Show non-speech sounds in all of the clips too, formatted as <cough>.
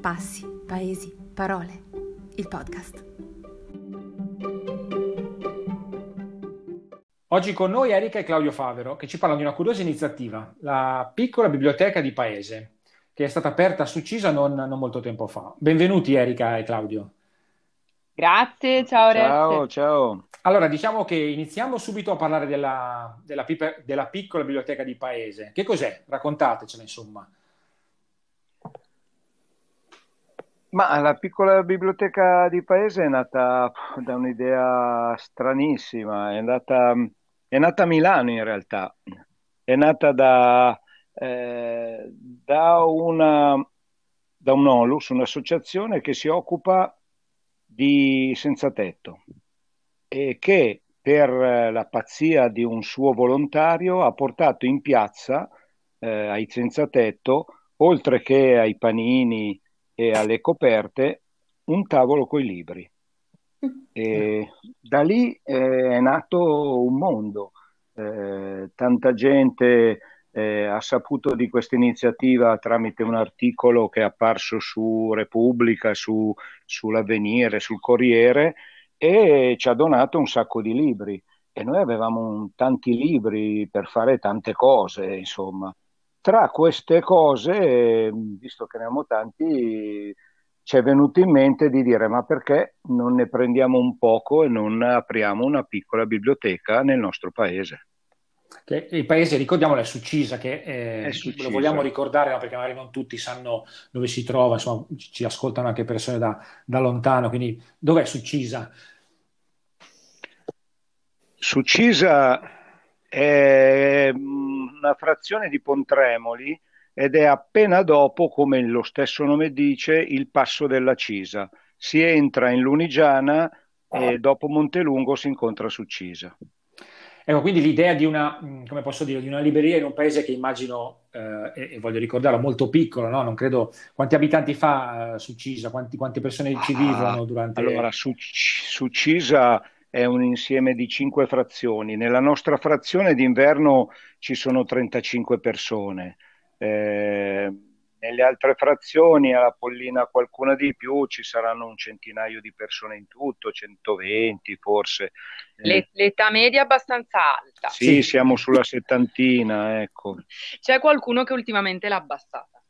Passi, paesi, parole. Il podcast. Oggi con noi Erika e Claudio Favero che ci parlano di una curiosa iniziativa, la piccola biblioteca di paese, che è stata aperta su Cisa non, non molto tempo fa. Benvenuti Erika e Claudio. Grazie, ciao Ciao, Reste. ciao. Allora, diciamo che iniziamo subito a parlare della, della della piccola biblioteca di paese. Che cos'è? Raccontatecela, insomma. Ma la piccola biblioteca di paese è nata da un'idea stranissima, è nata, è nata a Milano in realtà, è nata da, eh, da una, da un ONLUS, un'associazione che si occupa di senza tetto e che per eh, la pazzia di un suo volontario ha portato in piazza eh, ai senza tetto, oltre che ai panini e alle coperte, un tavolo coi libri. E da lì eh, è nato un mondo. Eh, tanta gente eh, ha saputo di questa iniziativa tramite un articolo che è apparso su Repubblica, su, sull'Avvenire, sul Corriere e ci ha donato un sacco di libri. E noi avevamo un- tanti libri per fare tante cose, insomma. Tra queste cose, eh, visto che ne abbiamo tanti, ci è venuto in mente di dire: ma perché non ne prendiamo un poco e non apriamo una piccola biblioteca nel nostro paese? Che il paese, ricordiamolo, è su Cisa, che eh, È su lo Cisa. vogliamo ricordare, no? Perché magari non tutti sanno dove si trova, insomma, ci ascoltano anche persone da, da lontano, quindi dov'è su Cisa? È mm, una frazione di Pontremoli ed è appena dopo, come lo stesso nome dice, il passo della Cisa. Si entra in Lunigiana e dopo Montelungo si incontra su Cisa. Ecco, quindi l'idea di una, mh, come posso dire, di una libreria in un paese che immagino, eh, e, e voglio ricordarlo, molto piccolo, no? Non credo, quanti abitanti fa eh, su Cisa, quanti- quante persone ci Ah, vivono durante... allora, su, su Cisa è un insieme di cinque frazioni. Nella nostra frazione d'inverno ci sono 35 persone. Eh, nelle altre frazioni, alla Pollina qualcuna di più, ci saranno un centinaio di persone in tutto, 120 forse. Eh, Le- l'età media è abbastanza alta. sì, Sì. siamo sulla settantina, ecco. C'è qualcuno che ultimamente l'ha abbassata.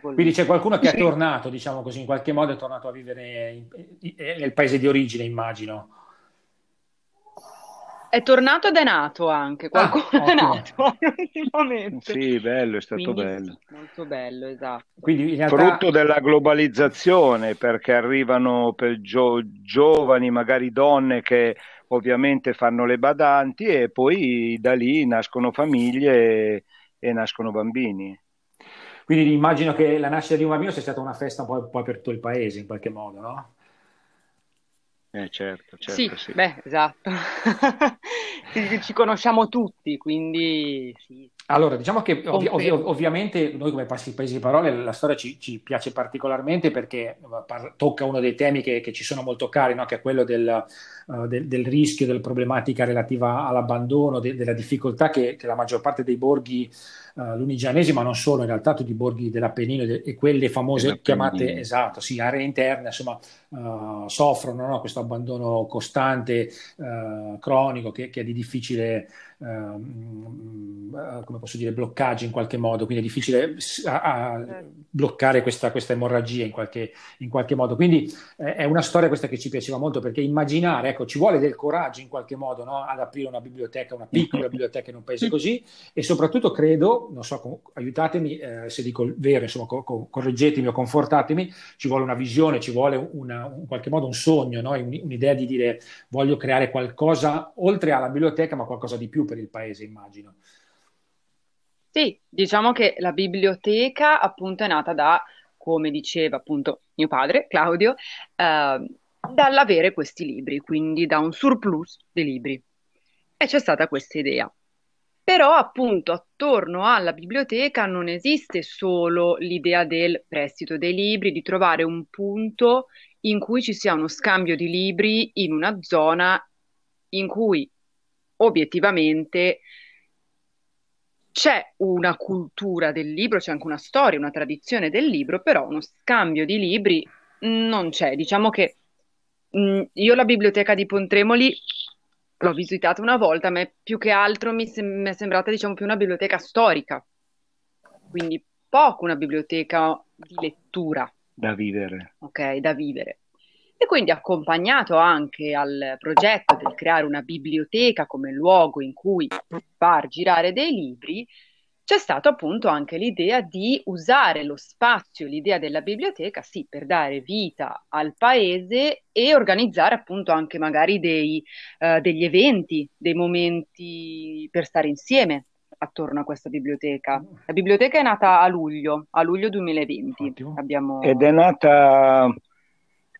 Quindi c'è qualcuno che è tornato, diciamo così, in qualche modo è tornato a vivere in- in- nel paese di origine, immagino. È tornato ed è nato anche, qualcuno Ah, è nato <laughs> ultimamente. Sì, bello, è stato Quindi bello. molto bello, esatto. Quindi in realtà... Frutto della globalizzazione, perché arrivano per gio- giovani, magari donne che ovviamente fanno le badanti e poi da lì nascono famiglie e, e nascono bambini. Quindi immagino che la nascita di un bambino sia stata una festa un po', poi per tutto il paese, in qualche modo, no? Eh, certo, Sì, certo, sì. beh, esatto. <laughs> Ci ci conosciamo tutti, quindi sì. Allora, diciamo che ovvi- ovvi- ovviamente noi come Paesi di Parole la storia ci, ci piace particolarmente perché eh, par- tocca uno dei temi che, che ci sono molto cari, no? Che è quello del, eh, del- del rischio, della problematica relativa all'abbandono, de- della difficoltà che, che la maggior parte dei borghi eh, lunigianesi, ma non solo, in realtà tutti i borghi dell'Appennino e, de- e quelle famose chiamate, esatto, sì, aree interne, insomma, eh, soffrono, no? Questo abbandono costante, eh, cronico, che, che è di difficile ehm, eh, come posso dire, bloccaggio in qualche modo, quindi è difficile a- a bloccare questa, questa emorragia in qualche, in qualche modo. Quindi eh, è una storia questa che ci piaceva molto perché immaginare, ecco, ci vuole del coraggio in qualche modo no? ad aprire una biblioteca, una piccola biblioteca in un paese così e soprattutto credo, non so, aiutatemi eh, se dico il vero, insomma, co- co- correggetemi o confortatemi, ci vuole una visione, ci vuole una- in qualche modo un sogno, no? Un- un'idea di dire voglio creare qualcosa oltre alla biblioteca, ma qualcosa di più per il paese, immagino. Sì, diciamo che la biblioteca appunto è nata da, come diceva appunto mio padre, Claudio, eh, dall'avere questi libri, quindi da un surplus di libri. E c'è stata questa idea. Però appunto attorno alla biblioteca non esiste solo l'idea del prestito dei libri, di trovare un punto in cui ci sia uno scambio di libri in una zona in cui obiettivamente c'è una cultura del libro, c'è anche una storia, una tradizione del libro, però uno scambio di libri non c'è. Diciamo che mh, mm, io la biblioteca di Pontremoli l'ho visitata una volta, ma più che altro mi, sem- mi è sembrata diciamo più una biblioteca storica, quindi poco una biblioteca di lettura. Da vivere. Ok, da vivere. E quindi accompagnato anche al progetto del creare una biblioteca come luogo in cui far girare dei libri, c'è stata appunto anche l'idea di usare lo spazio, l'idea della biblioteca, sì, per dare vita al paese e organizzare appunto anche magari dei, uh, degli eventi, dei momenti per stare insieme attorno a questa biblioteca. La biblioteca è nata a luglio, a luglio 2020. Abbiamo... Ed è nata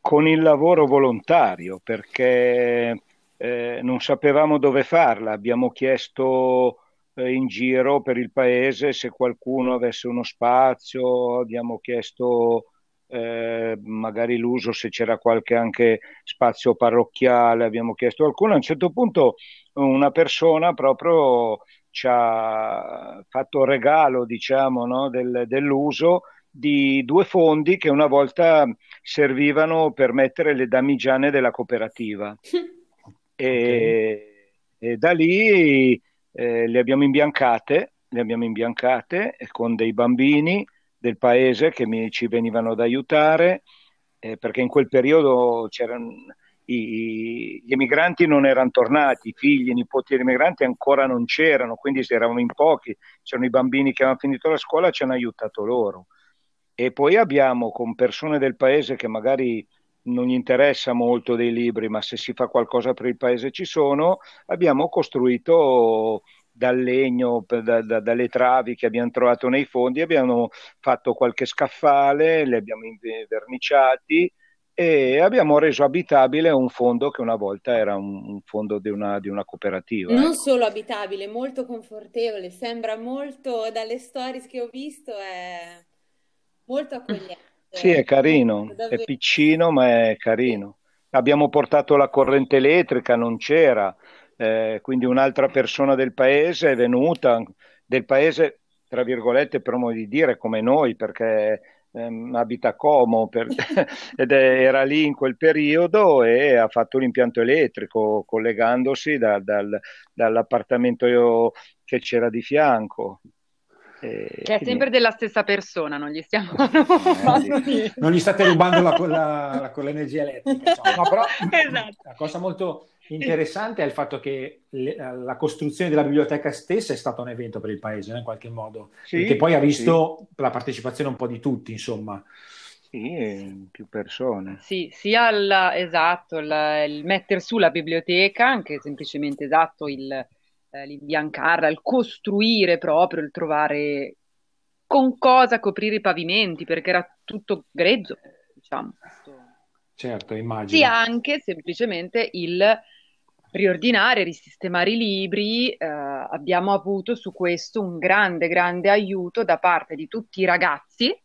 con il lavoro volontario perché eh, non sapevamo dove farla, abbiamo chiesto eh, in giro per il paese se qualcuno avesse uno spazio, abbiamo chiesto eh, magari l'uso se c'era qualche anche spazio parrocchiale, abbiamo chiesto qualcuno. A un certo punto una persona proprio ci ha fatto regalo, diciamo, no, del, dell'uso di due fondi che una volta servivano per mettere le damigiane della cooperativa. <laughs> e, e, da lì eh, le abbiamo imbiancate, le abbiamo imbiancate con dei bambini del paese che mi, ci venivano ad aiutare, eh, perché in quel periodo c'erano i, gli emigranti non erano tornati, i figli, i nipoti degli emigranti ancora non c'erano, quindi eravamo in pochi, c'erano i bambini che avevano finito la scuola, ci hanno aiutato loro. E poi abbiamo con persone del paese che magari non gli interessa molto dei libri, ma se si fa qualcosa per il paese ci sono, abbiamo costruito dal legno, da, da, dalle travi che abbiamo trovato nei fondi, abbiamo fatto qualche scaffale, li abbiamo verniciati e abbiamo reso abitabile un fondo che una volta era un, un fondo di una, di una, cooperativa. Non ecco. solo abitabile, molto confortevole, sembra molto, dalle stories che ho visto, è molto accogliente. Sì, è carino, è piccino ma è carino. Abbiamo portato la corrente elettrica, non c'era, eh, quindi un'altra persona del paese è venuta, del paese, tra virgolette, per modo di dire, come noi, perché ehm, abita a Como per, <laughs> ed è, era lì in quel periodo e ha fatto l'impianto elettrico collegandosi da, dal, dall'appartamento che c'era di fianco. E che è sempre della stessa persona, non gli stiamo <laughs> eh, non gli state rubando la, la, <laughs> la, con l'energia elettrica. No, però <laughs> esatto. la cosa molto interessante è il fatto che le, la costruzione della biblioteca stessa è stata un evento per il paese, no? in qualche modo, sì, che poi ha visto sì. la partecipazione un po' di tutti, insomma. Sì, più persone. Sì, sia il, esatto, il, il mettere su la biblioteca, anche semplicemente esatto, il, eh, l'imbiancarla, il costruire proprio, il trovare con cosa coprire i pavimenti, perché era tutto grezzo, diciamo. Certo, immagino. Sia anche semplicemente il riordinare, risistemare i libri, eh, abbiamo avuto su questo un grande, grande aiuto da parte di tutti i ragazzi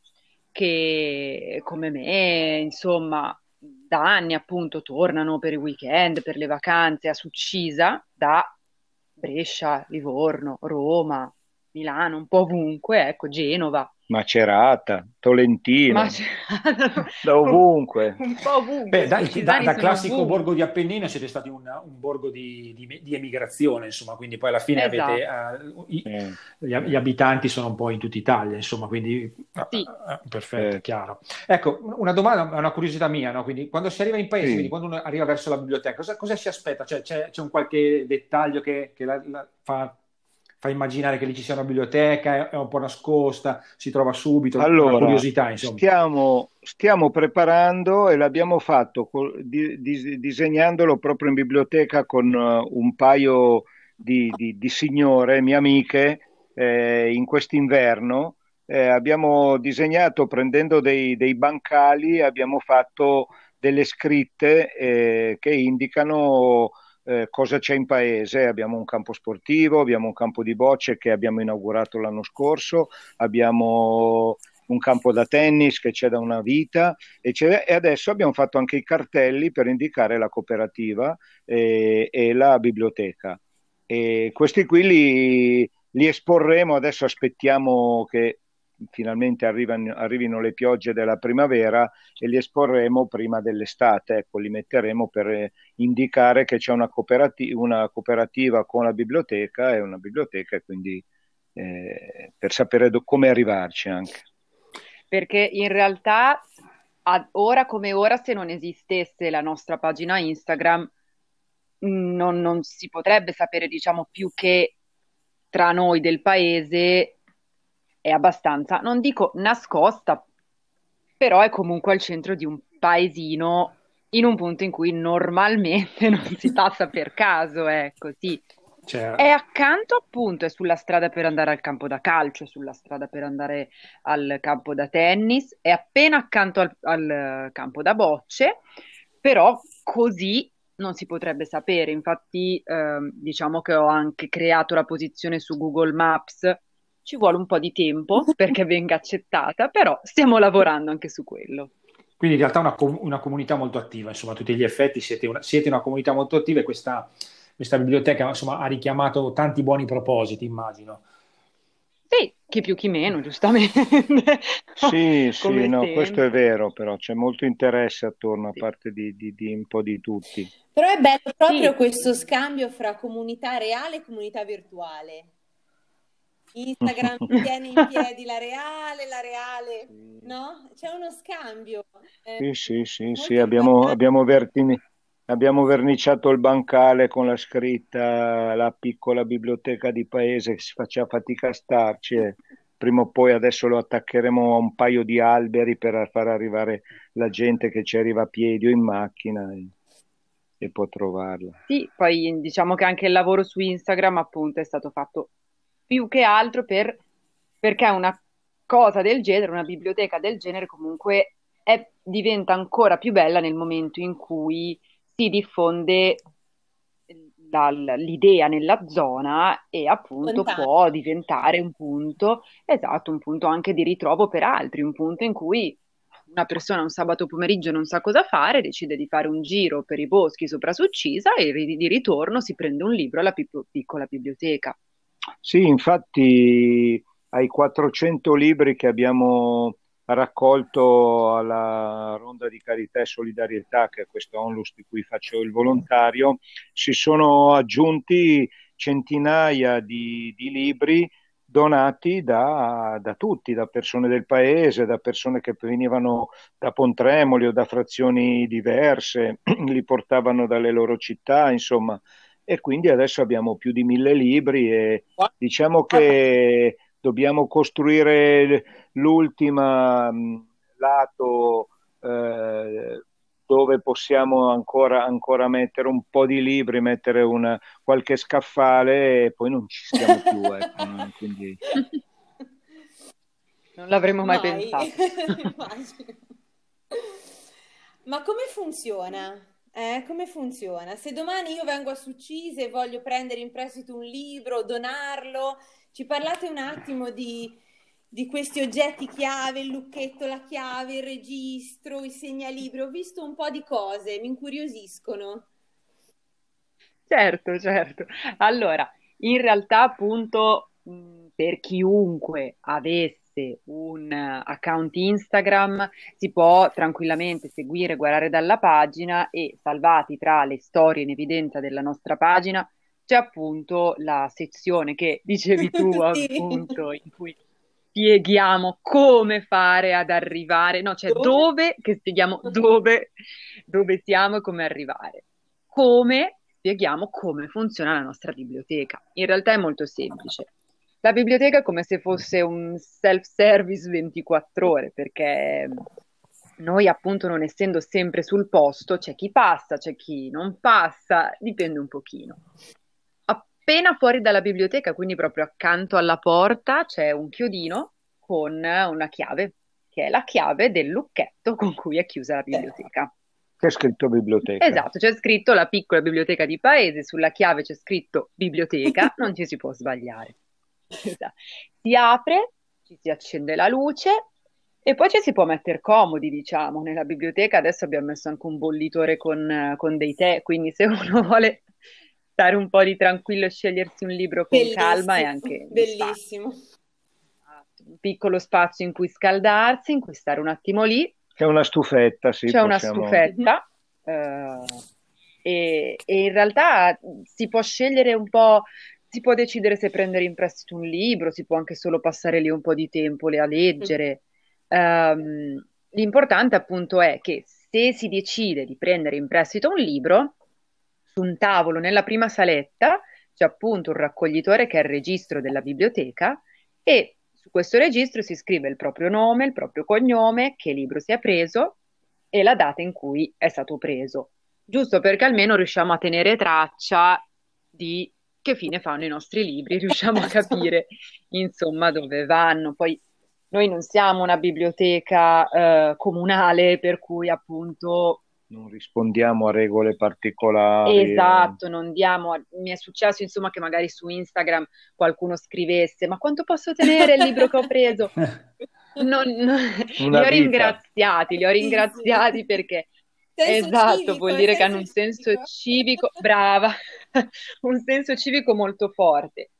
che, come me, insomma, da anni appunto tornano per i weekend, per le vacanze a Succisa, da Brescia, Livorno, Roma, Milano, un po' ovunque, ecco, Genova. Macerata, Tolentino, Macerata. <laughs> da ovunque. Un po' ovunque. Beh, da, da, da classico ovunque. borgo di Appennino siete stati un, un borgo di, di, di, emigrazione, insomma, quindi poi alla fine esatto. avete, uh, i, eh. gli, gli, abitanti sono un po' in tutta Italia, insomma, quindi sì. uh, perfetto, eh. chiaro. Ecco, una domanda, una curiosità mia, no? quindi quando si arriva in paese, sì. quindi quando uno arriva verso la biblioteca, cosa, cosa si aspetta? Cioè, c'è, c'è, un qualche dettaglio che, che la, la fa fa immaginare che lì ci sia una biblioteca, è un po' nascosta, si trova subito, allora, curiosità insomma. Stiamo, stiamo preparando e l'abbiamo fatto di, di, disegnandolo proprio in biblioteca con uh, un paio di, di signore, mie amiche, eh, in quest'inverno. Eh, abbiamo disegnato prendendo dei, dei, bancali, abbiamo fatto delle scritte eh, che indicano eh, cosa c'è in paese. Abbiamo un campo sportivo, abbiamo un campo di bocce che abbiamo inaugurato l'anno scorso, abbiamo un campo da tennis che c'è da una vita e, e adesso abbiamo fatto anche i cartelli per indicare la cooperativa e, e la biblioteca. E questi qui li, li esporremo, adesso aspettiamo che finalmente arrivano, arrivino le piogge della primavera e li esporremo prima dell'estate, ecco, li metteremo per indicare che c'è una, cooperati- una cooperativa con la biblioteca e una biblioteca e quindi eh, per sapere do- come arrivarci anche. Perché in realtà ad ora come ora se non esistesse la nostra pagina Instagram non, non si potrebbe sapere diciamo più che tra noi del paese è abbastanza, non dico nascosta, però è comunque al centro di un paesino in un punto in cui normalmente <laughs> non si passa per caso, è così. Certo. È accanto appunto, è sulla strada per andare al campo da calcio, è sulla strada per andare al campo da tennis, è appena accanto al, al campo da bocce, però così non si potrebbe sapere. Infatti, eh, diciamo che ho anche creato la posizione su Google Maps ci vuole un po' di tempo <laughs> perché venga accettata, però stiamo lavorando anche su quello. Quindi in realtà una, com- una comunità molto attiva, insomma, a tutti gli effetti siete una, siete una comunità molto attiva e questa, questa biblioteca insomma, ha richiamato tanti buoni propositi, immagino. Sì, chi più chi meno, giustamente. sì, sì, <laughs> no, questo è vero, però c'è molto interesse attorno a parte di, di, di un po' di tutti. Però è bello proprio sì. questo scambio fra comunità reale e comunità virtuale. Instagram <laughs> tiene in piedi la reale, la reale, no? C'è uno scambio. Eh, sì, sì, sì, sì. Abbiamo, abbiamo, vertini, abbiamo, verniciato il bancale con la scritta la piccola biblioteca di paese che si faceva fatica a starci e prima o poi adesso lo attaccheremo a un paio di alberi per far arrivare la gente che ci arriva a piedi o in macchina. E e può trovarla. Sì, poi diciamo che anche il lavoro su Instagram appunto è stato fatto più che altro per, perché una cosa del genere, una biblioteca del genere comunque è, diventa ancora più bella nel momento in cui si diffonde la, l'idea nella zona e appunto Contare. può diventare un punto, esatto, un punto anche di ritrovo per altri, un punto in cui una persona un sabato pomeriggio non sa cosa fare, decide di fare un giro per i boschi sopra Succisa e di ritorno si prende un libro alla piccola biblioteca. Sì, infatti ai 400 libri che abbiamo raccolto alla Ronda di Carità e Solidarietà, che è questo onlus di cui faccio il volontario, si sono aggiunti centinaia di, di libri donati da, da, tutti, da persone del paese, da persone che venivano da Pontremoli o da frazioni diverse, <clears throat> li portavano dalle loro città, insomma, e quindi adesso abbiamo più di mille libri e diciamo che dobbiamo costruire l'ultimo lato eh, dove possiamo ancora, ancora, mettere un po' di libri, mettere una, qualche scaffale e poi non ci stiamo <laughs> più. Ecco, quindi... Non l'avremmo mai, mai. pensato. <laughs> Ma come funziona? Eh, come funziona? Se domani io vengo a Succise e voglio prendere in prestito un libro, donarlo, ci parlate un attimo di, di questi oggetti chiave, il lucchetto, la chiave, il registro, i segnalibri. Ho visto un po' di cose, mi incuriosiscono. Certo, certo. Allora, in realtà appunto per chiunque avesse avesse un account Instagram si può tranquillamente seguire, guardare dalla pagina e salvati tra le storie in evidenza della nostra pagina c'è appunto la sezione che dicevi tu <laughs> appunto in cui spieghiamo come fare ad arrivare, no, cioè dove, dove che spieghiamo dove, dove siamo e come arrivare. Come spieghiamo come funziona la nostra biblioteca. In realtà è molto semplice la biblioteca è come se fosse un self-service 24 ore, perché noi appunto non essendo sempre sul posto, c'è chi passa, c'è chi non passa, dipende un pochino. Appena fuori dalla biblioteca, quindi proprio accanto alla porta, c'è un chiodino con una chiave, che è la chiave del lucchetto con cui è chiusa la biblioteca. C'è scritto biblioteca. Esatto, c'è scritto la piccola biblioteca di paese, sulla chiave c'è scritto biblioteca, <laughs> non ci si può sbagliare. Si apre, ci si accende la luce e poi ci si può mettere comodi, diciamo. Nella biblioteca adesso abbiamo messo anche un bollitore con, con dei tè, quindi se uno <laughs> vuole stare un po' di tranquillo e scegliersi un libro con Bellissimo, calma e anche bellissimo. un piccolo spazio in cui scaldarsi, in cui stare un attimo lì. C'è una stufetta, sì, C'è una possiamo- stufetta eh, e, e in realtà si può scegliere un po', si può decidere se prendere in prestito un libro, si può anche solo passare lì un po' di tempo a leggere. Ehm, l'importante appunto è che se si decide di prendere in prestito un libro, su un tavolo nella prima saletta c'è appunto un raccoglitore che è il registro della biblioteca e su questo registro si scrive il proprio nome, il proprio cognome, che libro si è preso e la data in cui è stato preso, giusto perché almeno riusciamo a tenere traccia di che fine fanno i nostri libri, <laughs> riusciamo a capire insomma dove vanno. Poi noi non siamo una biblioteca eh, comunale per cui appunto Non rispondiamo a regole particolari. Esatto, non diamo. Mi è successo, insomma, che magari su Instagram qualcuno scrivesse: Ma quanto posso tenere il libro che ho preso? <laughs> Non- non- li ho vita. ringraziati, li ho ringraziati perché Senso esatto, civico, vuol dire che hanno un senso senso civico, brava, <laughs> un senso civico molto forte.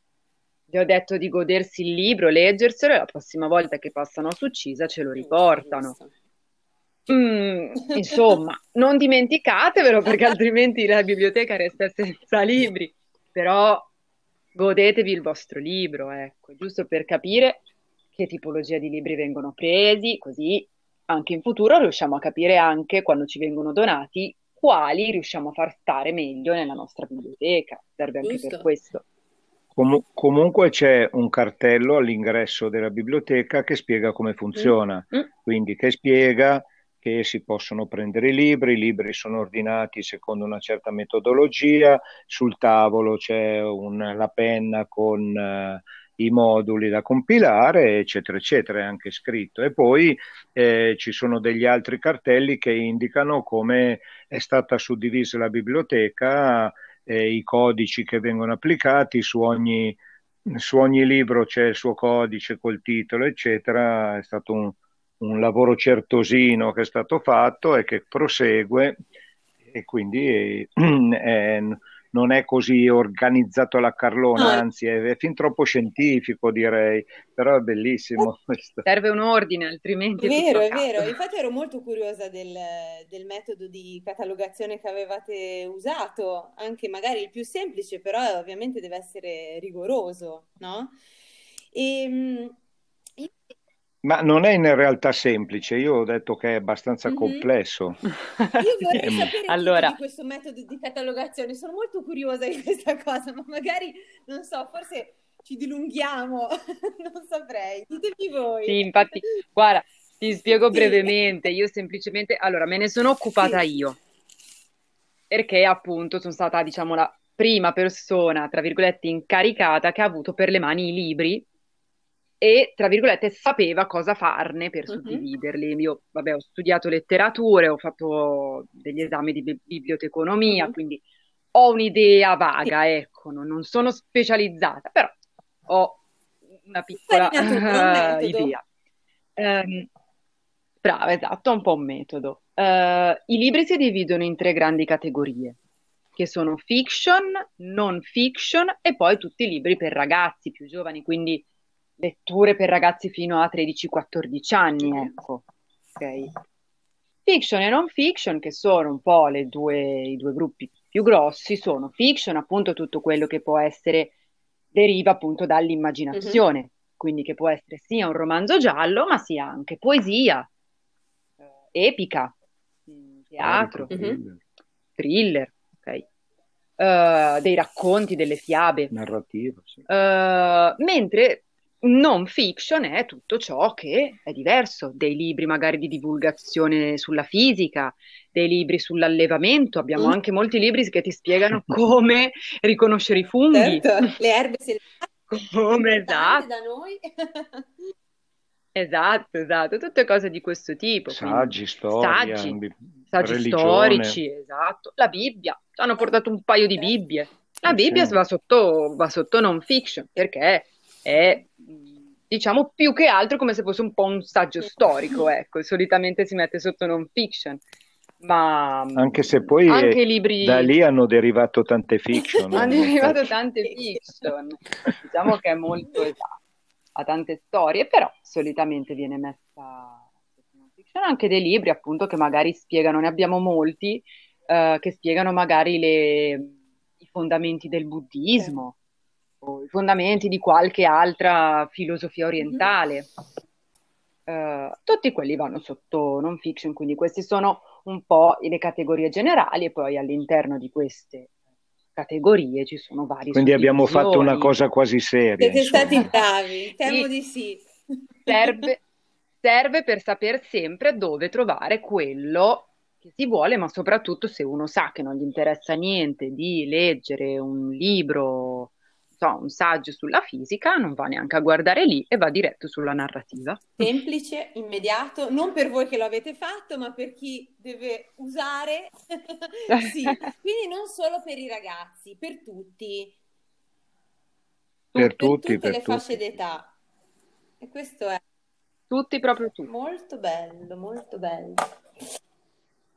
Gli ho detto di godersi il libro, leggerselo e la prossima volta che passano su Cisa ce lo riportano. Mm, <laughs> insomma, non dimenticatevelo perché altrimenti la biblioteca resta senza libri, però godetevi il vostro libro, ecco, giusto per capire che tipologia di libri vengono presi, così anche in futuro riusciamo a capire anche quando ci vengono donati quali riusciamo a far stare meglio nella nostra biblioteca. Serve anche Giusto. per questo. Comu- comunque c'è un cartello all'ingresso della biblioteca che spiega come funziona, Mm. quindi che spiega che si possono prendere i libri, i libri sono ordinati secondo una certa metodologia, sul tavolo c'è un- la penna con eh, i moduli da compilare, eccetera, eccetera, è anche scritto. E poi eh, ci sono degli altri cartelli che indicano come è stata suddivisa la biblioteca eh, i codici che vengono applicati su ogni, su ogni libro c'è il suo codice col titolo, eccetera. È stato un, un lavoro certosino che è stato fatto e che prosegue e quindi eh, <clears throat> non è così organizzato alla carlona, No. anzi è, è fin troppo scientifico direi, però è bellissimo questo. Serve un ordine, altrimenti È vero, è vero. Infatti ero molto curiosa del, del metodo di catalogazione che avevate usato, anche magari il più semplice, però ovviamente deve essere rigoroso, no? E, io- Ma non è in realtà semplice, io ho detto che è abbastanza Mhm. complesso. <laughs> Io vorrei Ehm, sapere Allora, di questo metodo di catalogazione, sono molto curiosa di questa cosa, ma magari, non so, forse ci dilunghiamo, <laughs> non saprei. Ditemi voi. Sì, infatti, guarda, ti <laughs> spiego Sì. brevemente. Io semplicemente, allora, me ne sono occupata Sì. io, perché appunto sono stata, diciamo, la prima persona, tra virgolette, incaricata che ha avuto per le mani i libri e, tra virgolette, sapeva cosa farne per Mhm. suddividerli. Io, vabbè, ho studiato letterature, ho fatto degli esami di bi- biblioteconomia, Mhm. quindi ho un'idea vaga, ecco, non, non sono specializzata, però ho una piccola <laughs> metodo. idea. Ehm, brava, esatto, un po' un metodo. Eh, I libri si dividono in tre grandi categorie, che sono fiction, non fiction e poi tutti i libri per ragazzi più giovani, quindi letture per ragazzi fino a 13-14 anni, ecco. Ok. Fiction e non fiction, che sono un po' le due- i due gruppi più grossi, sono fiction, appunto tutto quello che può essere, deriva appunto dall'immaginazione, quindi che può essere sia un romanzo giallo, ma sia anche poesia, eh, epica, mh, teatro, Mhm. thriller, ok? Eh, dei racconti, delle fiabe. narrativa, sì. Eh, mentre non fiction è tutto ciò che è diverso, dei libri magari di divulgazione sulla fisica, dei libri sull'allevamento, abbiamo Mm. anche molti libri che ti spiegano <laughs> come riconoscere i funghi, Certo, le erbe selvatiche <laughs> come esatto, da noi. <laughs> esatto, esatto, tutte cose di questo tipo, Saggi, storia, saggi, bi- saggi storici, esatto, la Bibbia, ci hanno portato un paio di Bibbie. La Eh, Bibbia sì. va sotto, va sotto non fiction perché è, diciamo, più che altro come se fosse un po' un saggio storico, ecco, solitamente si mette sotto non fiction. ma anche se poi anche libri... da lì hanno derivato tante fiction. <laughs> hanno derivato tante fiction. diciamo che è molto esatto, ha tante storie, però solitamente viene messa fiction anche dei libri appunto che magari spiegano, ne abbiamo molti, eh, che spiegano magari le, i fondamenti del buddismo i fondamenti di qualche altra filosofia orientale. Uh, tutti quelli vanno sotto non fiction, quindi queste sono un po' le categorie generali e poi all'interno di queste categorie ci sono vari Quindi abbiamo fatto una cosa quasi seria. Siete stati bravi, temo sì. di sì. Serve, serve per sapere sempre dove trovare quello che si vuole, ma soprattutto se uno sa che non gli interessa niente di leggere un libro so, un saggio sulla fisica, non va neanche a guardare lì e va diretto sulla narrativa. Semplice, immediato, non per voi che lo avete fatto, ma per chi deve usare. <laughs> sì. Quindi non solo per i ragazzi, per tutti. Per, per tutti, tutte per le tutti. fasce d'età. E questo è tutti proprio tutti. Molto bello, molto bello.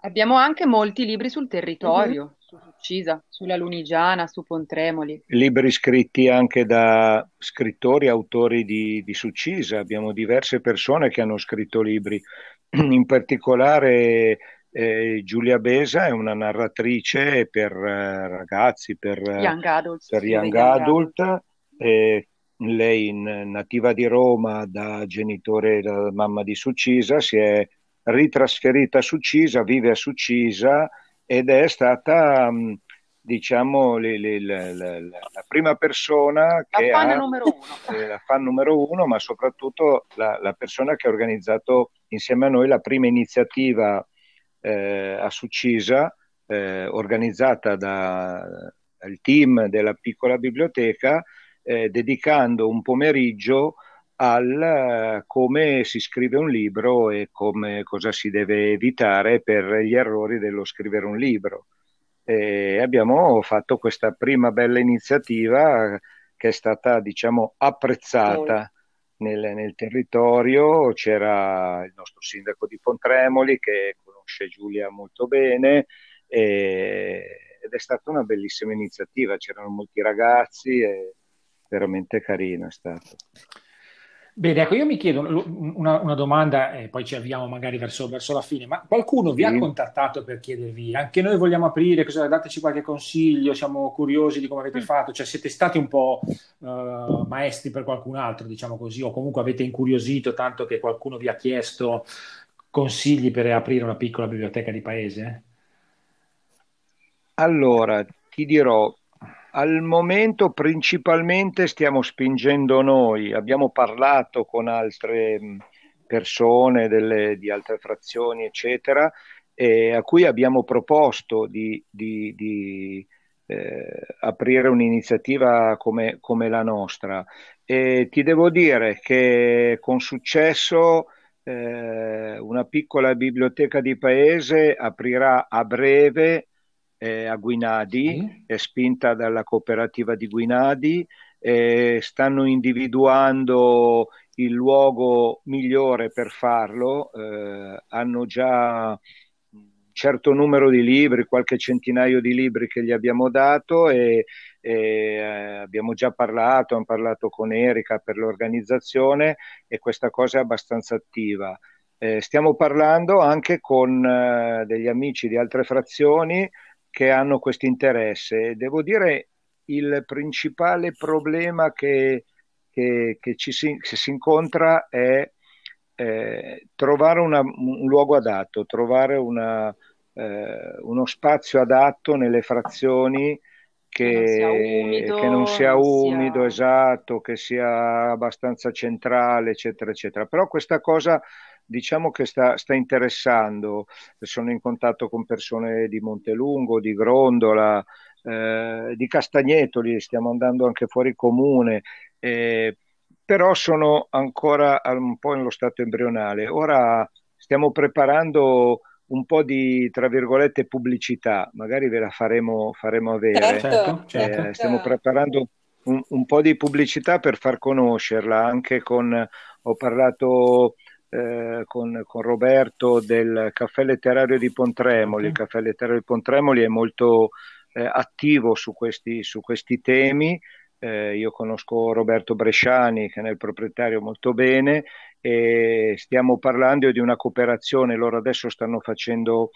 Abbiamo anche molti libri sul territorio, mm-hmm. Su Uccisa, sulla Lunigiana, su Pontremoli. Libri scritti anche da scrittori, autori di, di Succisa. Abbiamo diverse persone che hanno scritto libri. <clears throat> In particolare eh, Giulia Besa è una narratrice per eh, ragazzi, per young adult. Per young adult. Eh, lei, in, nativa di Roma, da genitore, da mamma di Succisa, si è ritrasferita a Succisa, vive a Succisa ed è stata, diciamo, le, le, le, la prima persona che la fan ha, numero uno. Eh, la fan numero uno, ma soprattutto la, la, persona che ha organizzato insieme a noi la prima iniziativa eh, a Succisa, eh, organizzata da, dal team della piccola biblioteca, eh, dedicando un pomeriggio al come si scrive un libro e come, cosa si deve evitare per gli errori dello scrivere un libro. E abbiamo fatto questa prima bella iniziativa che è stata, diciamo, apprezzata nel, nel territorio. C'era il nostro sindaco di Pontremoli che conosce Giulia molto bene e, ed è stata una bellissima iniziativa. C'erano molti ragazzi e veramente carino è stato. Bene, ecco, io mi chiedo una, una domanda e poi ci avviamo magari verso, verso, la fine, ma qualcuno vi sì. ha contattato per chiedervi, anche noi vogliamo aprire, cosa, dateci qualche consiglio, siamo curiosi di come avete mm. fatto, cioè siete stati un po' uh, maestri per qualcun altro, diciamo così, o comunque avete incuriosito tanto che qualcuno vi ha chiesto consigli per aprire una piccola biblioteca di paese? Allora, ti dirò, al momento principalmente stiamo spingendo noi, abbiamo parlato con altre persone delle, di altre frazioni, eccetera, eh, a cui abbiamo proposto di, di, di eh, aprire un'iniziativa come, come, la nostra. E ti devo dire che con successo eh, una piccola biblioteca di paese aprirà a breve eh, a Guinadi, sì. è spinta dalla cooperativa di Guinadi, eh, stanno individuando il luogo migliore per farlo, eh, hanno già un certo numero di libri, qualche centinaio di libri che gli abbiamo dato e, e eh, abbiamo già parlato, hanno parlato con Erika per l'organizzazione e questa cosa è abbastanza attiva. Eh, stiamo parlando anche con eh, degli amici di altre frazioni che hanno questo interesse. Devo dire il principale problema che, che, che ci si, si, incontra è eh, trovare una, un luogo adatto, trovare una, eh, uno spazio adatto nelle frazioni che, che non sia umido, sia... esatto, che sia abbastanza centrale, eccetera, eccetera. Però questa cosa diciamo che sta, sta, interessando. Sono in contatto con persone di Montelungo, di Grondola, eh, di Castagnetoli, stiamo andando anche fuori comune, eh, però sono ancora un po' nello stato embrionale. Ora stiamo preparando un po' di, tra virgolette, pubblicità, magari ve la faremo, faremo avere. Certo, certo. Eh, stiamo preparando un, un, po' di pubblicità per far conoscerla, anche con, ho parlato eh, con, con, Roberto del Caffè Letterario di Pontremoli. Il Caffè Letterario di Pontremoli è molto eh, attivo su questi, su questi temi. Eh, io conosco Roberto Bresciani, che è il proprietario molto bene, e stiamo parlando di una cooperazione. Loro adesso stanno facendo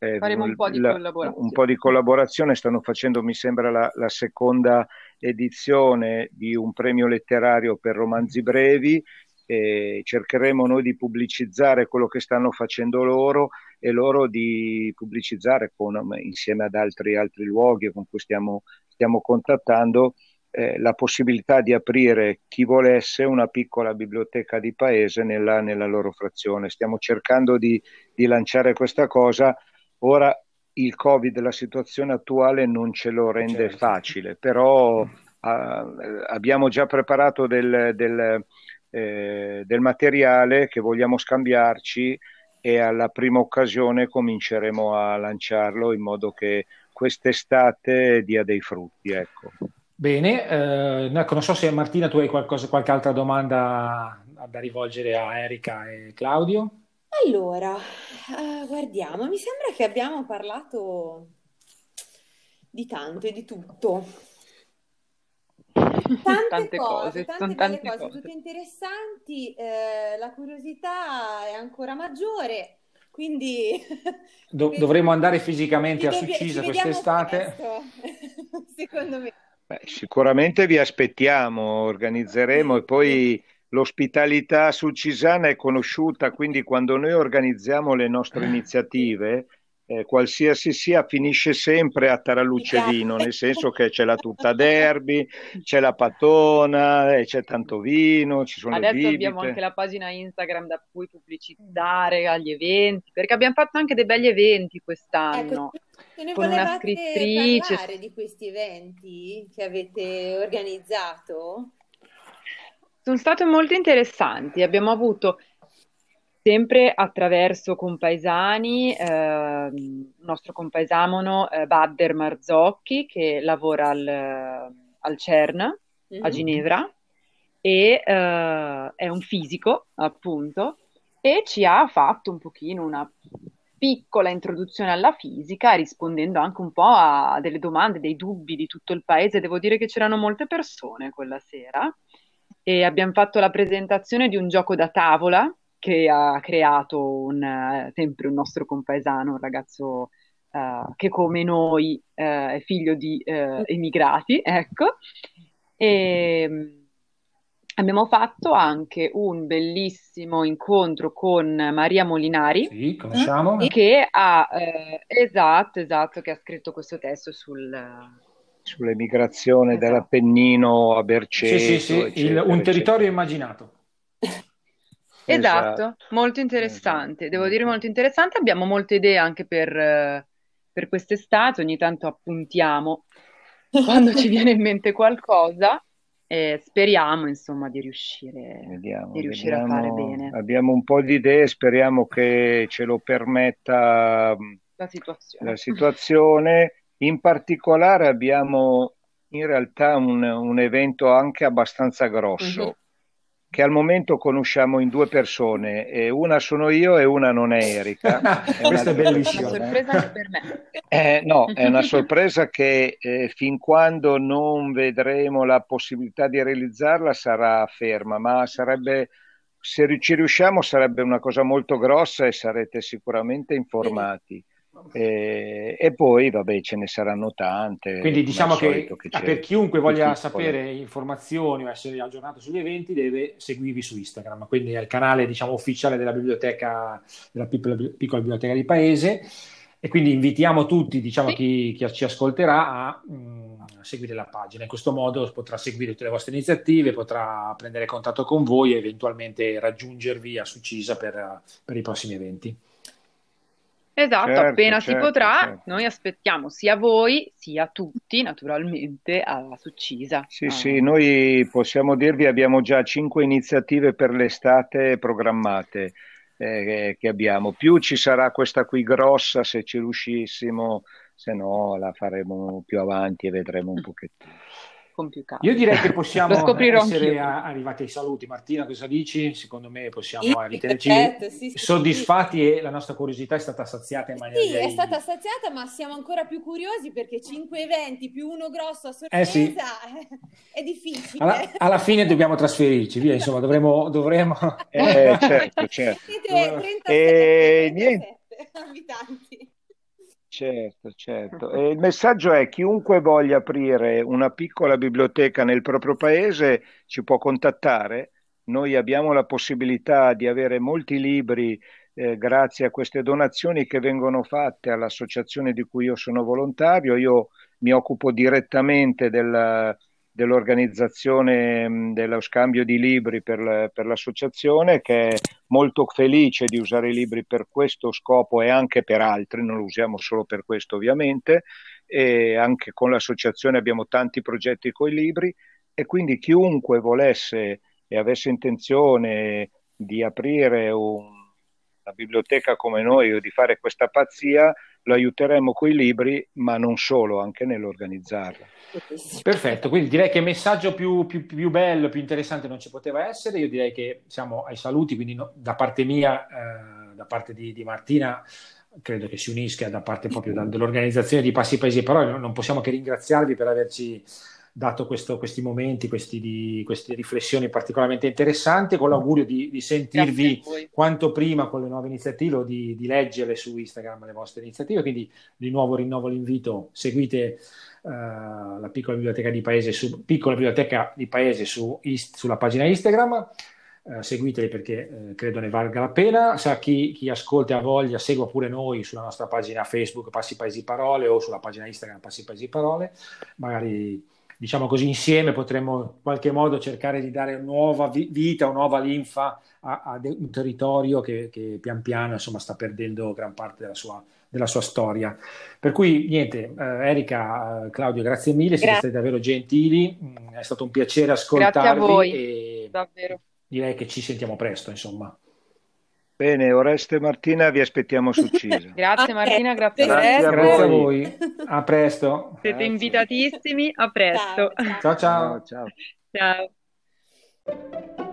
eh, Faremo un po' di la, collaborazione. Un po' di collaborazione, stanno facendo, mi sembra, la, la, seconda edizione di un premio letterario per romanzi brevi. E cercheremo noi di pubblicizzare quello che stanno facendo loro e loro di pubblicizzare con, insieme ad altri, altri luoghi con cui stiamo, stiamo contattando eh, la possibilità di aprire chi volesse una piccola biblioteca di paese nella, nella loro frazione. Stiamo cercando di, di lanciare questa cosa Ora il Covid, la situazione attuale non ce lo rende certo. facile, però uh, abbiamo già preparato del, del, eh, del materiale che vogliamo scambiarci e alla prima occasione cominceremo a lanciarlo in modo che quest'estate dia dei frutti. Ecco. Bene, eh, non so se Martina tu hai qualcosa, qualche altra domanda da rivolgere a Erika e Claudio. Allora, eh, guardiamo, mi sembra che abbiamo parlato di tanto e di tutto. <laughs> Tante, tante cose, cose, tante belle cose, cose, tutte interessanti. Eh, la curiosità è ancora maggiore, quindi <laughs> Do- dovremo andare fisicamente a Succisa quest'estate. <laughs> secondo me. Beh, sicuramente vi aspettiamo, organizzeremo e poi L'ospitalità sulcisana è conosciuta, quindi quando noi organizziamo le nostre iniziative, eh, qualsiasi sia, finisce sempre a Taraluce Vino, nel senso che c'è la tutta derby, c'è la patona, eh, c'è tanto vino, ci sono Adesso le abbiamo anche la pagina Instagram da cui pubblicizzare agli eventi, perché abbiamo fatto anche dei begli eventi quest'anno. Ecco, con una scrittrice. parlare di questi eventi che avete organizzato? Sono state molto interessanti. Abbiamo avuto sempre attraverso compaesani, eh, il nostro compaesano eh, Badder Marzocchi che lavora al, al CERN mm-hmm. a Ginevra e eh, è un fisico appunto e ci ha fatto un pochino una piccola introduzione alla fisica rispondendo anche un po' a delle domande, dei dubbi di tutto il paese. Devo dire che c'erano molte persone quella sera e abbiamo fatto la presentazione di un gioco da tavola che ha creato un, uh, sempre un nostro compaesano, un ragazzo uh, che come noi uh, è figlio di emigrati, ecco. E, mm, Abbiamo fatto anche un bellissimo incontro con Maria Molinari. Sì, conosciamo. Che ha, eh, esatto, esatto, che ha scritto questo testo sul, sull'emigrazione esatto. dell'Appennino a Berceto. Sì, sì, sì, eccetera, il, un eccetera. territorio immaginato. Esatto, esatto, molto interessante, esatto. devo dire molto interessante, abbiamo molte idee anche per, per quest'estate, ogni tanto appuntiamo <laughs> quando ci viene in mente qualcosa e speriamo insomma di riuscire, vediamo, di riuscire vediamo. a fare bene. Abbiamo un po' di idee, speriamo che ce lo permetta la situazione. La situazione in particolare abbiamo in realtà un, un evento anche abbastanza grosso. Uh-huh che al momento conosciamo in due persone, e una sono io e una non è Erika. <laughs> È Questa è bellissima. È una sorpresa anche per me. <laughs> Eh, no, è una sorpresa che eh, fin quando non vedremo la possibilità di realizzarla sarà ferma, ma sarebbe, se ci riusciamo sarebbe una cosa molto grossa e sarete sicuramente informati. E, e, poi, vabbè, ce ne saranno tante. Quindi diciamo che, che per chiunque voglia sapere informazioni o essere aggiornato sugli eventi deve seguirvi su Instagram, quindi è il canale diciamo, ufficiale della biblioteca, della piccola, piccola biblioteca di paese e quindi invitiamo tutti, diciamo, sì. chi, chi, ci ascolterà a, mh, mm, seguire la pagina. In questo modo potrà seguire tutte le vostre iniziative, potrà prendere contatto con voi e eventualmente raggiungervi a Succisa per, per i prossimi eventi. Esatto, certo, appena certo, si potrà, certo. noi aspettiamo sia voi sia tutti, naturalmente, alla Succisa. Sì, ah. sì, noi possiamo dirvi abbiamo già cinque iniziative per l'estate programmate eh, che abbiamo. Più ci sarà questa qui grossa se ci riuscissimo, se no la faremo più avanti e vedremo un pochettino. Con più calma. Io direi che possiamo <laughs> essere a, arrivati ai saluti. Martina, cosa dici? Secondo me possiamo sì, ritenerci perfetto, sì, sì, soddisfatti e la nostra curiosità è stata saziata in maniera Sì, è stata saziata, ma siamo ancora più curiosi perché 5 eventi più uno grosso a sorpresa eh è difficile. Alla, alla, fine dobbiamo trasferirci, via, insomma, dovremo... dovremo... Eh, certo, <laughs> certo. Siete 37, eh, 37 abitanti. Certo, certo. <laughs> E il messaggio è chiunque voglia aprire una piccola biblioteca nel proprio paese ci può contattare. Noi abbiamo la possibilità di avere molti libri eh, grazie a queste donazioni che vengono fatte all'associazione di cui io sono volontario. Io mi occupo direttamente del, dell'organizzazione dello scambio di libri per, per, l'associazione che è molto felice di usare i libri per questo scopo e anche per altri, non lo usiamo solo per questo ovviamente e anche con l'associazione abbiamo tanti progetti con i libri e quindi chiunque volesse e avesse intenzione di aprire un, una biblioteca come noi o di fare questa pazzia lo aiuteremo con i libri ma non solo, anche nell'organizzarla. Perfetto, quindi direi che il messaggio più, più, più, bello, più interessante non ci poteva essere. Io direi che siamo ai saluti, quindi no, da parte mia, eh, da parte di, di, Martina, credo che si unisca da parte proprio dell'organizzazione di Passi Paesi e Parole. Non possiamo che ringraziarvi per averci dato questo, questi momenti, questi di, queste riflessioni particolarmente interessanti, con l'augurio di, di sentirvi quanto prima con le nuove iniziative o di, di leggerle su Instagram le vostre iniziative. Quindi di nuovo rinnovo l'invito, seguite uh, la piccola biblioteca di paese su, piccola biblioteca di paese su, sulla pagina Instagram. Uh, seguiteli perché uh, credo ne valga la pena. Sa chi, chi ascolta e ha voglia, segua pure noi sulla nostra pagina Facebook Passi Paesi Parole o sulla pagina Instagram Passi Paesi Parole. Magari, diciamo così, insieme potremmo in qualche modo cercare di dare nuova vita, nuova linfa a, a un territorio che, che, pian piano insomma, sta perdendo gran parte della sua della sua storia. Per cui niente, eh, Erika, eh, Claudio, grazie mille, grazie. siete stati davvero gentili, mm, è stato un piacere ascoltarvi grazie a voi. davvero. direi che ci sentiamo presto, insomma. Bene, Oreste e Martina vi aspettiamo su Cisa. <laughs> grazie Martina, grazie, grazie, a, grazie a voi. A presto. Siete grazie. invitatissimi, a presto. ciao. ciao. ciao. ciao. ciao.